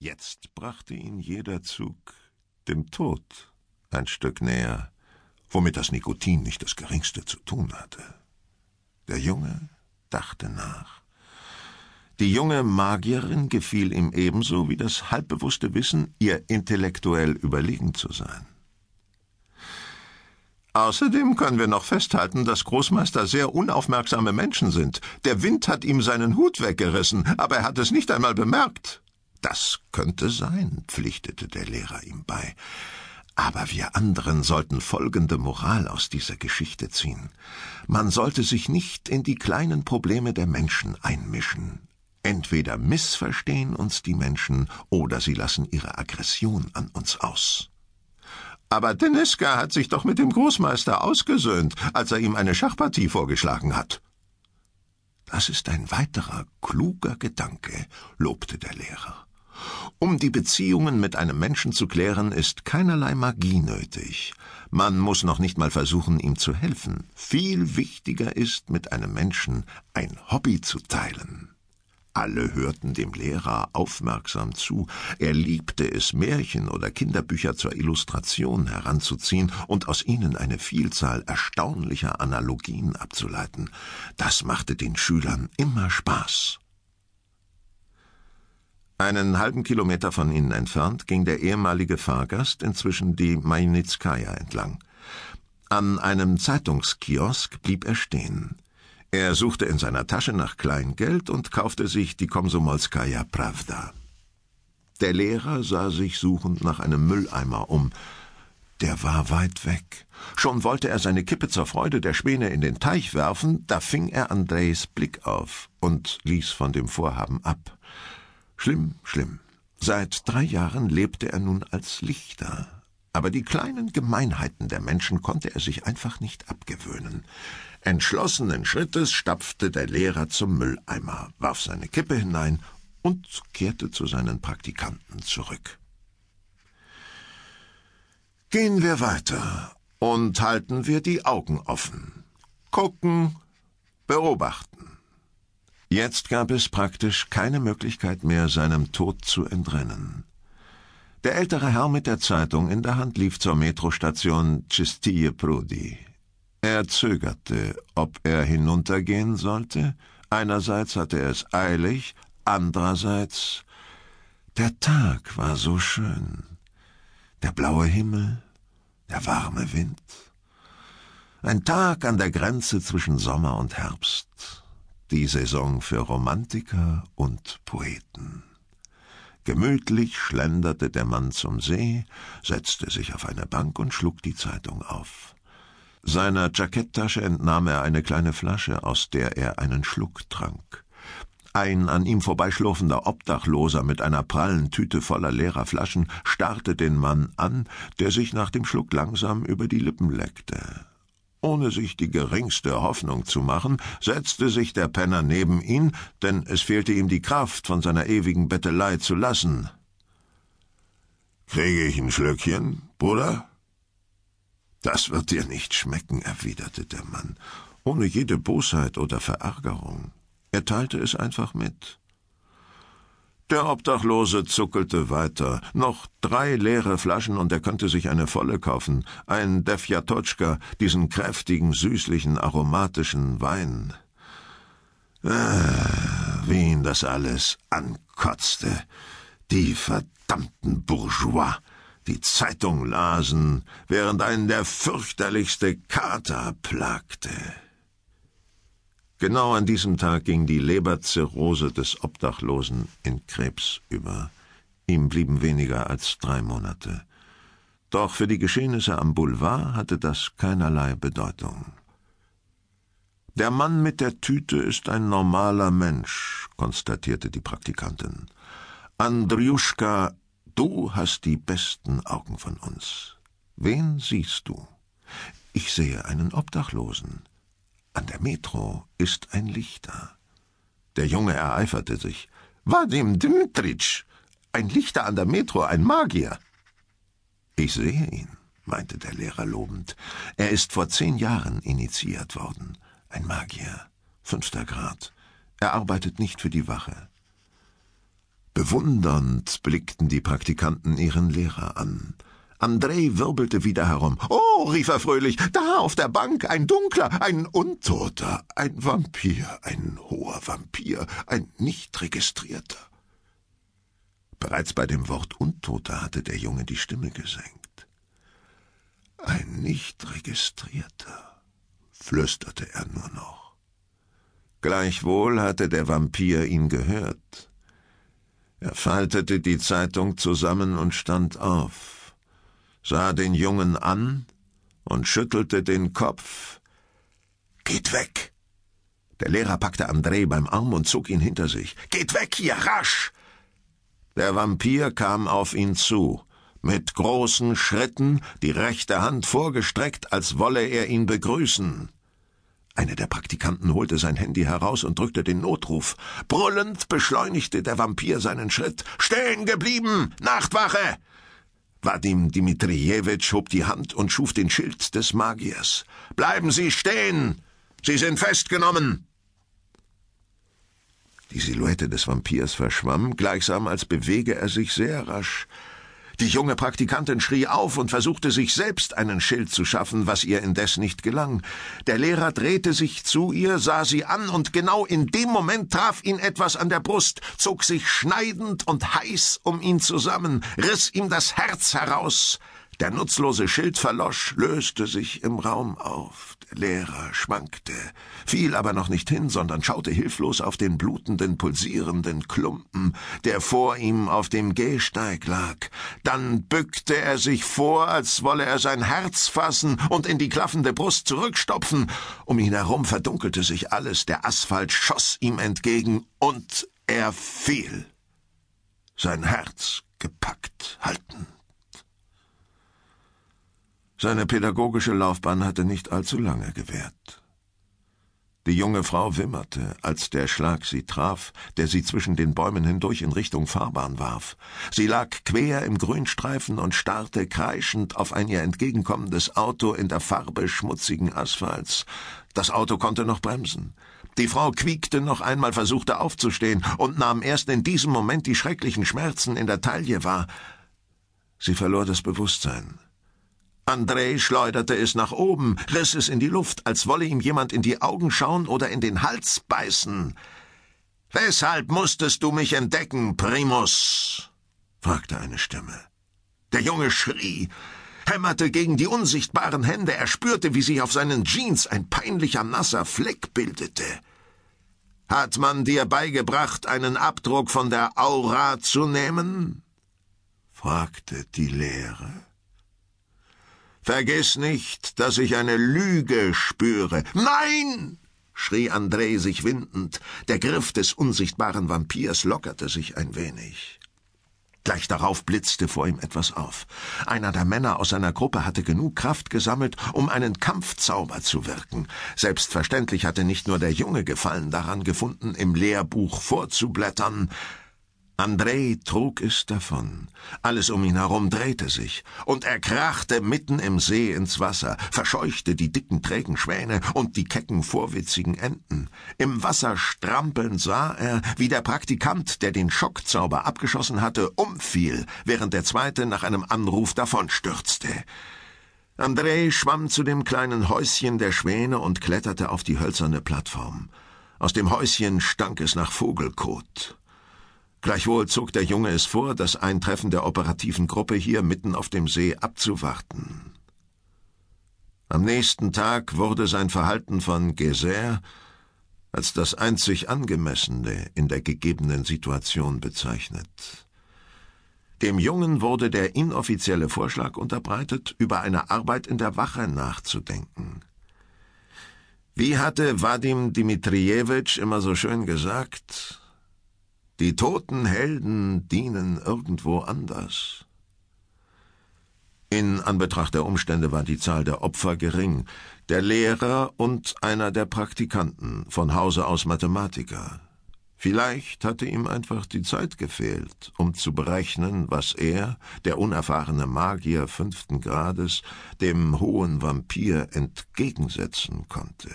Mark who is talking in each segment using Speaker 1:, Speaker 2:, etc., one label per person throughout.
Speaker 1: Jetzt brachte ihn jeder Zug dem Tod ein Stück näher, womit das Nikotin nicht das geringste zu tun hatte. Der Junge dachte nach. Die junge Magierin gefiel ihm ebenso wie das halbbewusste Wissen, ihr intellektuell überlegen zu sein. Außerdem können wir noch festhalten, dass Großmeister sehr unaufmerksame Menschen sind. Der Wind hat ihm seinen Hut weggerissen, aber er hat es nicht einmal bemerkt. Das könnte sein, pflichtete der Lehrer ihm bei. Aber wir anderen sollten folgende Moral aus dieser Geschichte ziehen. Man sollte sich nicht in die kleinen Probleme der Menschen einmischen. Entweder missverstehen uns die Menschen oder sie lassen ihre Aggression an uns aus. Aber Deniska hat sich doch mit dem Großmeister ausgesöhnt, als er ihm eine Schachpartie vorgeschlagen hat. Das ist ein weiterer kluger Gedanke, lobte der Lehrer. Um die Beziehungen mit einem Menschen zu klären, ist keinerlei Magie nötig. Man muss noch nicht mal versuchen, ihm zu helfen. Viel wichtiger ist, mit einem Menschen ein Hobby zu teilen. Alle hörten dem Lehrer aufmerksam zu. Er liebte es, Märchen oder Kinderbücher zur Illustration heranzuziehen und aus ihnen eine Vielzahl erstaunlicher Analogien abzuleiten. Das machte den Schülern immer Spaß. Einen halben Kilometer von ihnen entfernt ging der ehemalige Fahrgast inzwischen die Majnitskaya entlang. An einem Zeitungskiosk blieb er stehen. Er suchte in seiner Tasche nach Kleingeld und kaufte sich die Komsomolskaja Pravda. Der Lehrer sah sich suchend nach einem Mülleimer um. Der war weit weg. Schon wollte er seine Kippe zur Freude der Späne in den Teich werfen, da fing er Andrejs Blick auf und ließ von dem Vorhaben ab. Schlimm, schlimm. Seit drei Jahren lebte er nun als Lichter. Aber die kleinen Gemeinheiten der Menschen konnte er sich einfach nicht abgewöhnen. Entschlossenen Schrittes stapfte der Lehrer zum Mülleimer, warf seine Kippe hinein und kehrte zu seinen Praktikanten zurück. Gehen wir weiter und halten wir die Augen offen. Gucken, beobachten. Jetzt gab es praktisch keine Möglichkeit mehr, seinem Tod zu entrennen. Der ältere Herr mit der Zeitung in der Hand lief zur Metrostation Cistille Prudi. Er zögerte, ob er hinuntergehen sollte. Einerseits hatte er es eilig, andererseits der Tag war so schön. Der blaue Himmel, der warme Wind. Ein Tag an der Grenze zwischen Sommer und Herbst die Saison für Romantiker und Poeten. Gemütlich schlenderte der Mann zum See, setzte sich auf eine Bank und schlug die Zeitung auf. Seiner Jacketttasche entnahm er eine kleine Flasche, aus der er einen Schluck trank. Ein an ihm vorbeischlurfender Obdachloser mit einer prallen Tüte voller leerer Flaschen starrte den Mann an, der sich nach dem Schluck langsam über die Lippen leckte. Ohne sich die geringste Hoffnung zu machen, setzte sich der Penner neben ihn, denn es fehlte ihm die Kraft, von seiner ewigen Bettelei zu lassen. Kriege ich ein Schlückchen, Bruder? Das wird dir nicht schmecken, erwiderte der Mann, ohne jede Bosheit oder Verärgerung. Er teilte es einfach mit. Der Obdachlose zuckelte weiter. Noch drei leere Flaschen und er könnte sich eine volle kaufen. Ein Defjatotschka, diesen kräftigen, süßlichen, aromatischen Wein. Ah, wie ihn das alles ankotzte. Die verdammten Bourgeois, die Zeitung lasen, während einen der fürchterlichste Kater plagte. Genau an diesem Tag ging die Leberzirrhose des Obdachlosen in Krebs über. Ihm blieben weniger als drei Monate. Doch für die Geschehnisse am Boulevard hatte das keinerlei Bedeutung. Der Mann mit der Tüte ist ein normaler Mensch, konstatierte die Praktikantin. Andriuschka, du hast die besten Augen von uns. Wen siehst du? Ich sehe einen Obdachlosen. An der Metro ist ein Lichter. Der Junge ereiferte sich. Vadim Dmitritsch! Ein Lichter an der Metro, ein Magier! Ich sehe ihn, meinte der Lehrer lobend. Er ist vor zehn Jahren initiiert worden. Ein Magier. Fünfter Grad. Er arbeitet nicht für die Wache. Bewundernd blickten die Praktikanten ihren Lehrer an. Andrei wirbelte wieder herum. Oh, rief er fröhlich, da auf der Bank ein Dunkler, ein Untoter, ein Vampir, ein hoher Vampir, ein nicht registrierter. Bereits bei dem Wort Untoter hatte der Junge die Stimme gesenkt. Ein nicht registrierter, flüsterte er nur noch. Gleichwohl hatte der Vampir ihn gehört. Er faltete die Zeitung zusammen und stand auf sah den Jungen an und schüttelte den Kopf. Geht weg! Der Lehrer packte André beim Arm und zog ihn hinter sich. Geht weg hier, rasch! Der Vampir kam auf ihn zu, mit großen Schritten, die rechte Hand vorgestreckt, als wolle er ihn begrüßen. Einer der Praktikanten holte sein Handy heraus und drückte den Notruf. Brüllend beschleunigte der Vampir seinen Schritt. Stehen geblieben! Nachtwache! Wadim Dmitrijewitsch hob die Hand und schuf den Schild des Magiers. Bleiben Sie stehen! Sie sind festgenommen! Die Silhouette des Vampirs verschwamm, gleichsam als bewege er sich sehr rasch. Die junge Praktikantin schrie auf und versuchte sich selbst einen Schild zu schaffen, was ihr indes nicht gelang. Der Lehrer drehte sich zu ihr, sah sie an, und genau in dem Moment traf ihn etwas an der Brust, zog sich schneidend und heiß um ihn zusammen, riss ihm das Herz heraus. Der nutzlose Schild verlosch, löste sich im Raum auf. Der Lehrer schwankte, fiel aber noch nicht hin, sondern schaute hilflos auf den blutenden, pulsierenden Klumpen, der vor ihm auf dem Gehsteig lag. Dann bückte er sich vor, als wolle er sein Herz fassen und in die klaffende Brust zurückstopfen. Um ihn herum verdunkelte sich alles, der Asphalt schoss ihm entgegen, und er fiel. Sein Herz gepackt halten. Seine pädagogische Laufbahn hatte nicht allzu lange gewährt. Die junge Frau wimmerte, als der Schlag sie traf, der sie zwischen den Bäumen hindurch in Richtung Fahrbahn warf. Sie lag quer im Grünstreifen und starrte kreischend auf ein ihr entgegenkommendes Auto in der Farbe schmutzigen Asphalts. Das Auto konnte noch bremsen. Die Frau quiekte noch einmal, versuchte aufzustehen und nahm erst in diesem Moment die schrecklichen Schmerzen in der Taille wahr. Sie verlor das Bewusstsein. André schleuderte es nach oben, riss es in die Luft, als wolle ihm jemand in die Augen schauen oder in den Hals beißen. Weshalb musstest du mich entdecken, Primus? fragte eine Stimme. Der Junge schrie, hämmerte gegen die unsichtbaren Hände, er spürte, wie sich auf seinen Jeans ein peinlicher nasser Fleck bildete. Hat man dir beigebracht, einen Abdruck von der Aura zu nehmen? fragte die Lehre. Vergiss nicht, dass ich eine Lüge spüre. Nein! schrie André sich windend. Der Griff des unsichtbaren Vampirs lockerte sich ein wenig. Gleich darauf blitzte vor ihm etwas auf. Einer der Männer aus seiner Gruppe hatte genug Kraft gesammelt, um einen Kampfzauber zu wirken. Selbstverständlich hatte nicht nur der Junge Gefallen daran gefunden, im Lehrbuch vorzublättern, Andrei trug es davon. Alles um ihn herum drehte sich, und er krachte mitten im See ins Wasser, verscheuchte die dicken, trägen Schwäne und die kecken, vorwitzigen Enten. Im Wasser strampeln sah er, wie der Praktikant, der den Schockzauber abgeschossen hatte, umfiel, während der zweite nach einem Anruf davonstürzte. Andrei schwamm zu dem kleinen Häuschen der Schwäne und kletterte auf die hölzerne Plattform. Aus dem Häuschen stank es nach Vogelkot. Gleichwohl zog der Junge es vor, das Eintreffen der operativen Gruppe hier mitten auf dem See abzuwarten. Am nächsten Tag wurde sein Verhalten von Geser als das einzig angemessene in der gegebenen Situation bezeichnet. Dem Jungen wurde der inoffizielle Vorschlag unterbreitet, über eine Arbeit in der Wache nachzudenken. Wie hatte Wadim Dmitrijewitsch immer so schön gesagt, die toten Helden dienen irgendwo anders. In Anbetracht der Umstände war die Zahl der Opfer gering. Der Lehrer und einer der Praktikanten, von Hause aus Mathematiker. Vielleicht hatte ihm einfach die Zeit gefehlt, um zu berechnen, was er, der unerfahrene Magier fünften Grades, dem hohen Vampir entgegensetzen konnte.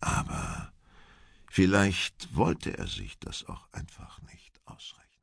Speaker 1: Aber Vielleicht wollte er sich das auch einfach nicht ausrechnen.